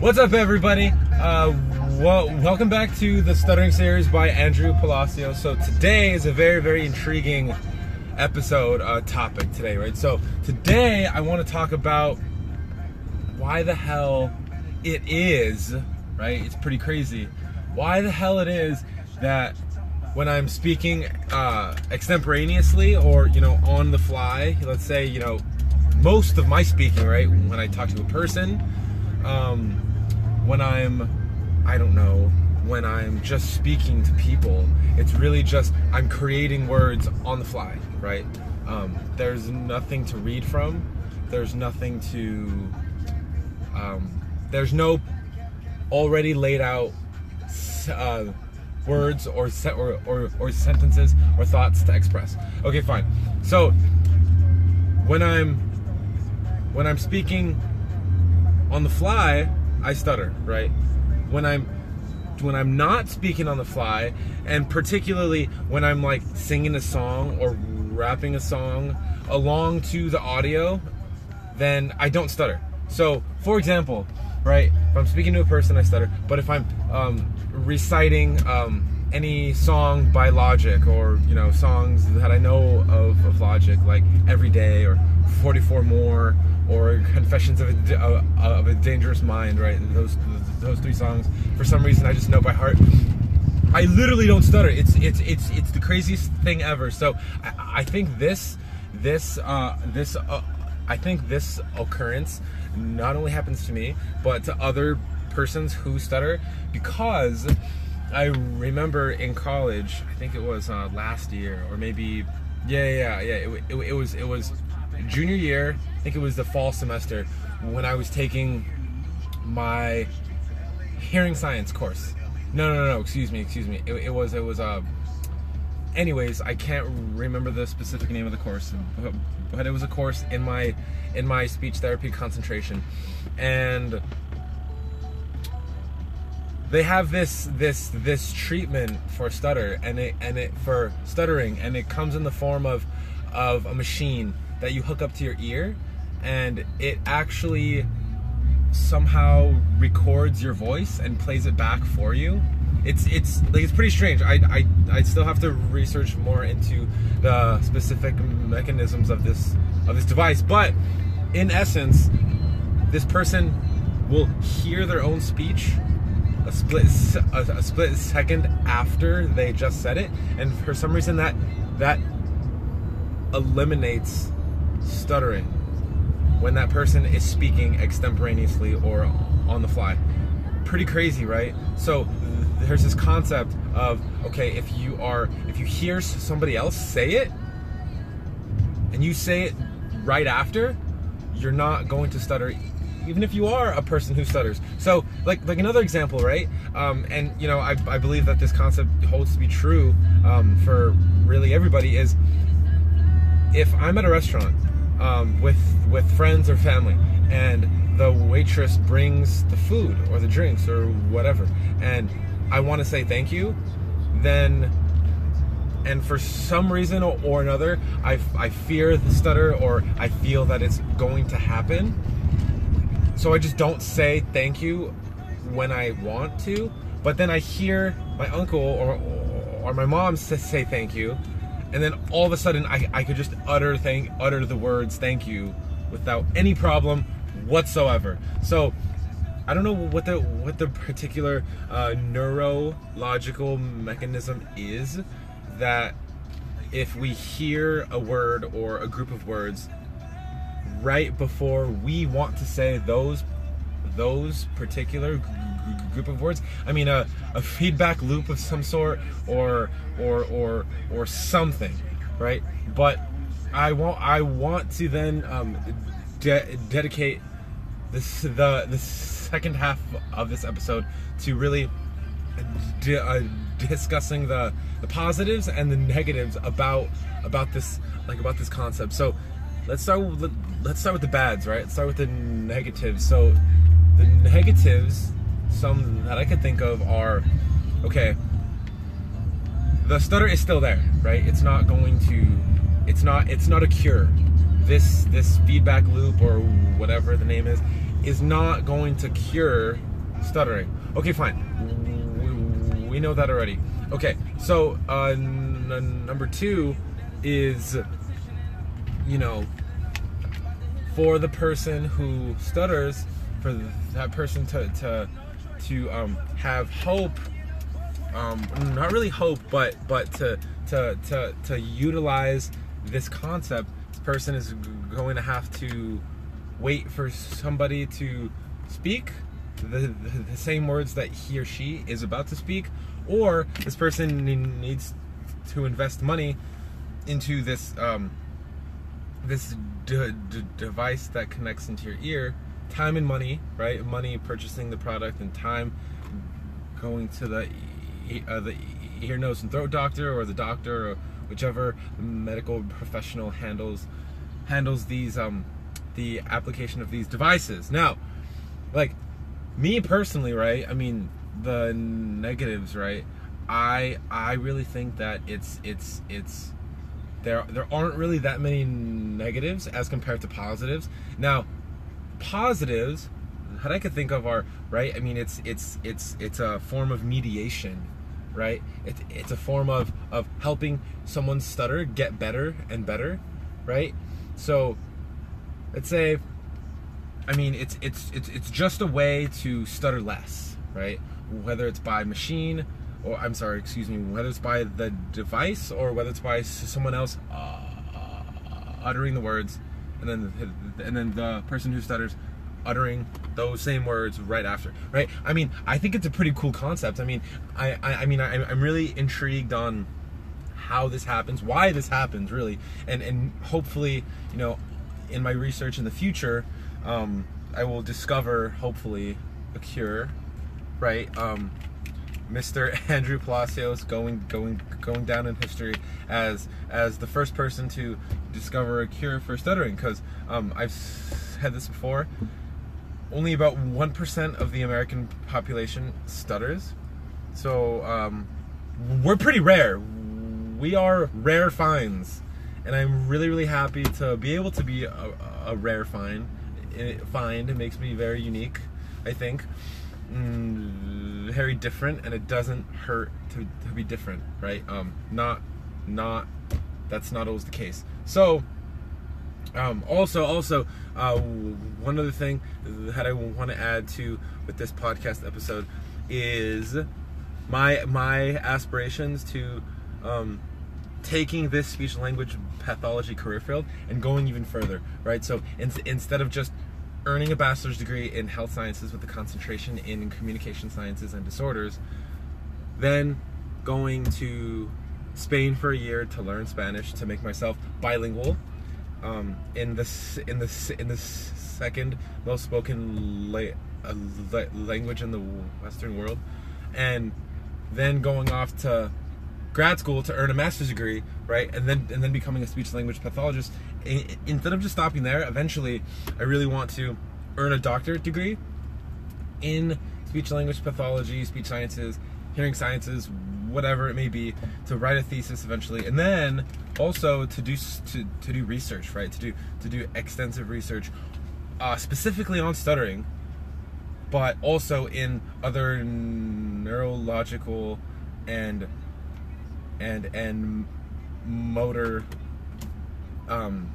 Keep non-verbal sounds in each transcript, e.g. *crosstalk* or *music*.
What's up, everybody? Uh, well, welcome back to the Stuttering Series by Andrew Palacios. So today is a very, very intriguing episode uh, topic today, right? So today I want to talk about why the hell it is, right? It's pretty crazy. Why the hell it is that when I'm speaking uh, extemporaneously or you know on the fly, let's say you know most of my speaking, right? When I talk to a person, um, when I'm, I don't know, when I'm just speaking to people, it's really just I'm creating words on the fly, right? Um, there's nothing to read from. There's nothing to. Um, there's no already laid out uh, words or, se- or, or or sentences or thoughts to express. Okay, fine. So when I'm when I'm speaking on the fly, I stutter, right? When I'm when I'm not speaking on the fly, and particularly when I'm like singing a song or rapping a song along to the audio, then I don't stutter. So, for example, right, if I'm speaking to a person, I stutter. But if I'm um, reciting um, any song by Logic or you know songs that I know of of Logic, like Every Day or 44 More or *laughs* Confessions of a, uh, of a Dangerous Mind, right? Those those three songs. For some reason, I just know by heart. I literally don't stutter. It's it's it's it's the craziest thing ever. So I, I think this this uh, this uh, I think this occurrence not only happens to me but to other persons who stutter because I remember in college. I think it was uh, last year or maybe yeah yeah yeah. It, it, it was it was junior year. I think it was the fall semester when I was taking my hearing science course. No, no, no, no. Excuse me, excuse me. It, it was, it was. Uh, anyways, I can't remember the specific name of the course, but, but it was a course in my in my speech therapy concentration, and they have this this this treatment for stutter and it and it for stuttering and it comes in the form of of a machine that you hook up to your ear and it actually somehow records your voice and plays it back for you. It's it's like it's pretty strange. I I I still have to research more into the specific mechanisms of this of this device, but in essence, this person will hear their own speech a split a, a split second after they just said it, and for some reason that that eliminates stuttering when that person is speaking extemporaneously or on the fly. Pretty crazy, right? So there's this concept of okay, if you are if you hear somebody else say it and you say it right after, you're not going to stutter even if you are a person who stutters. So, like like another example, right? Um, and you know, I, I believe that this concept holds to be true um, for really everybody. Is if I'm at a restaurant um, with with friends or family, and the waitress brings the food or the drinks or whatever, and I want to say thank you, then and for some reason or another, I, I fear the stutter or I feel that it's going to happen. So I just don't say thank you when I want to. But then I hear my uncle or, or my mom say thank you, and then all of a sudden I, I could just utter thank utter the words thank you without any problem whatsoever. So I don't know what the what the particular uh, neurological mechanism is that if we hear a word or a group of words right before we want to say those those particular group of words. I mean a, a feedback loop of some sort or or or or something right? But i want i want to then um, de- dedicate this the the second half of this episode to really di- uh, discussing the the positives and the negatives about about this like about this concept. So let's start with, let's start with the bads right? Let's start with the negatives. So the negatives some that i could think of are okay the stutter is still there right it's not going to it's not it's not a cure this this feedback loop or whatever the name is is not going to cure stuttering. Okay, fine. We, know that already. Okay, so uh, number two is, you know, for the person who stutters, for that person to to to um, have hope. Um, not really hope, but but to to to to utilize this concept. This person is going to have to wait for somebody to speak the, the, the same words that he or she is about to speak, or this person needs to invest money into this um, this device that connects into your ear. Time and money, right? Money purchasing the product and time going to the uh, the ear, nose, and throat doctor or the doctor or whichever medical professional handles handles these um, the application of these devices. Now, like me personally, right? I mean, the negatives, right? I I really think that it's it's it's there there aren't really that many negatives as compared to positives. Now, positives that I could think of are right. I mean, it's it's it's it's a form of mediation, right? It's it's a form of of helping someone stutter get better and better, right? So, let's say I mean, it's it's it's it's just a way to stutter less, right? Whether it's by machine, or I'm sorry, excuse me, whether it's by the device or whether it's by someone else uh, uttering the words, and then and then the person who stutters uttering those same words right after, right? I mean, I think it's a pretty cool concept. I mean, I I, I mean, I, I'm really intrigued on how this happens, why this happens, really, and and hopefully, you know, in my research in the future um, I will discover hopefully a cure, right? Um, Mr. *laughs* Andrew Palacios going going going down in history as as the first person to discover a cure for stuttering because um, I've said this before. Only about one percent of the American population stutters, so um, we're pretty rare. We are rare finds, and I'm really really happy to be able to be a, a rare find find. It makes me very unique, I think. Mm, very different, and it doesn't hurt to, to be different, right? Um, not, not, that's not always the case. So, um, also, also, uh, one other thing that I want to add to with this podcast episode is my my aspirations to um, taking this speech language pathology career field and going even further, right? So in, instead of just earning a bachelor's degree in health sciences with a concentration in communication sciences and disorders, then going to Spain for a year to learn Spanish to make myself bilingual um, in this in this in this second most spoken la- uh, la- language in the Western world, and then going off to grad school to earn a master's degree, right, and then and then becoming a speech language pathologist. instead of just stopping there, eventually, I really want to earn a doctorate degree in speech language pathology, speech sciences, hearing sciences, whatever it may be, to write a thesis eventually, and then also to do to, to do research, right, to do to do extensive research, uh, specifically on stuttering, but also in other neurological and and and motor um,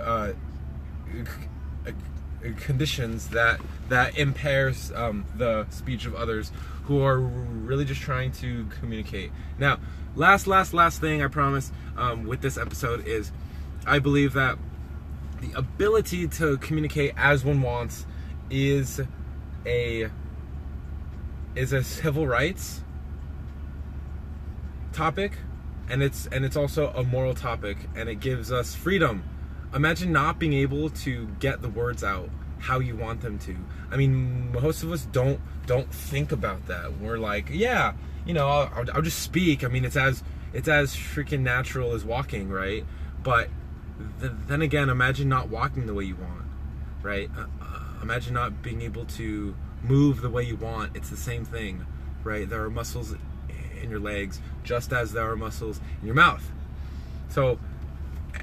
uh, conditions that that impairs um, the speech of others who are really just trying to communicate. Now, last, last, last thing I promise um, with this episode is I believe that the ability to communicate as one wants is a is a civil rights topic and it's and it's also a moral topic and it gives us freedom. Imagine not being able to get the words out how you want them to. I mean most of us don't don't think about that. We're like yeah you know i'll, I'll just speak. I mean it's as it's as freaking natural as walking right? But th- then again imagine not walking the way you want right? Uh, uh, imagine not being able to move the way you want. It's the same thing right? There are muscles in your legs, just as there are muscles in your mouth. So,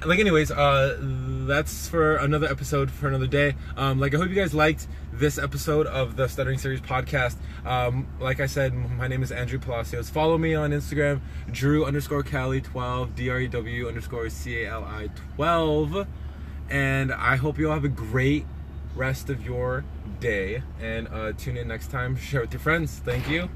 like anyways uh that's for another episode for another day. Um like i hope you guys liked this episode of the stuttering series podcast. Um like i said my name is andrew palacios. Follow me on instagram drew underscore cali 12 d-r-e-w underscore c-a-l-i 12 and i hope you all have a great rest of your day. And uh tune in next time. Share with your friends. Thank you